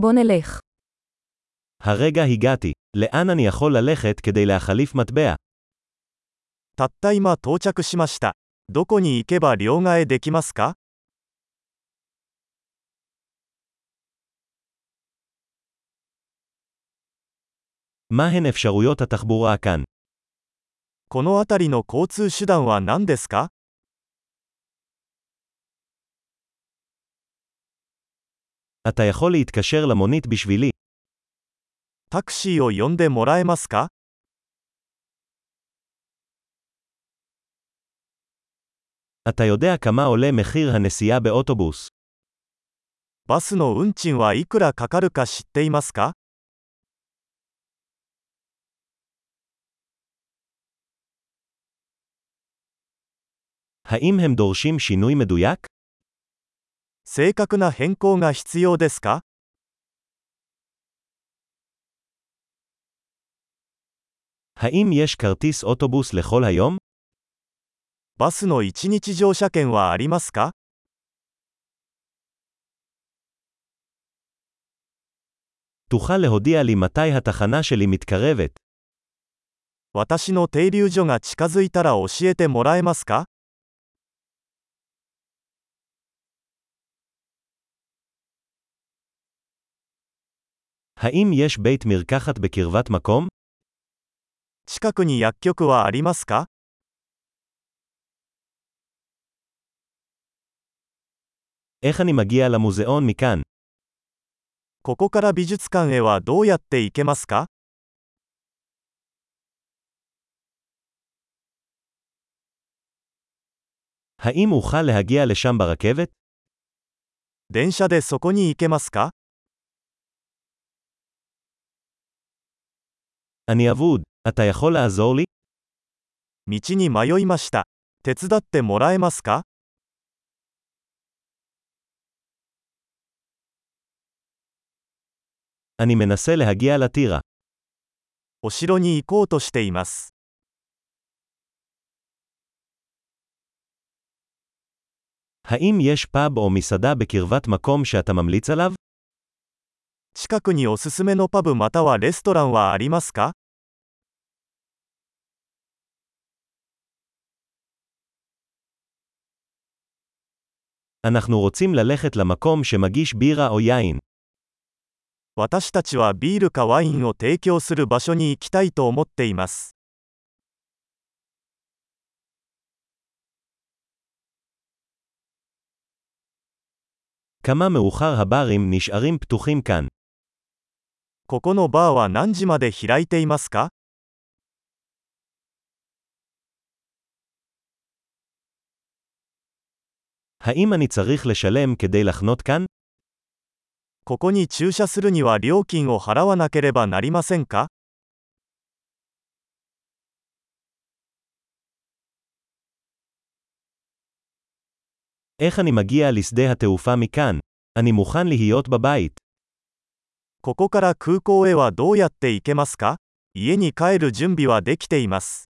בוא נלך. הרגע הגעתי. לאן אני יכול ללכת כדי להחליף מטבע? たった今到着しました。どこに行けば両替できますか מהן אפשרויות התחבורה כאן? この辺りの交通手段は何ですか אתה יכול להתקשר למונית בשבילי. タクシーを呼んでもらえますか אתה יודע כמה עולה מחיר הנסיעה באוטובוס. バスの運賃はいくらかかるか知っていますか האם הם דורשים שינוי מדויק? 正確な変更が必要ですか האם יש כרטיס אוטובוס לכל היום? バスの一日乗車券はありますか תוכל להודיע לי מתי התחנה שלי מתקרבת. 私の停留所が近づいたら教えてもらえますか האם יש בית מרקחת בקרבת מקום? 近くに薬局はありますか איך אני מגיע למוזיאון מכאן? ここから美術館へはどうやって行けますか האם אוכל להגיע לשם ברכבת? 電車でそこに行けますか אני אבוד. אתה יכול לעזור לי? 道に迷いました。手伝ってもらえますか אני מנסה להגיע לטירה. お城に行こうとしています。 האם יש פאב או מסעדה בקרבת מקום שאתה ממליץ עליו? 近くにおすすめのパブまたはレストランはありますか אנחנו רוצים ללכת למקום שמגיש בירה או יין. 私たちはビールかワインを提供する場所に行きたいと思っています。 כמה מאוחר הברים נשארים פתוחים כאן. ここのバーは何時まで開いていますか האם אני צריך לשלם כדי לחנות כאן? ここに駐車するには料金を払わなければなりませんか איך אני מגיע לשדה התעופה מכאן? אני מוכן להיות בבית. ここから空港へはどうやって行けますか？家に帰る準備はできています。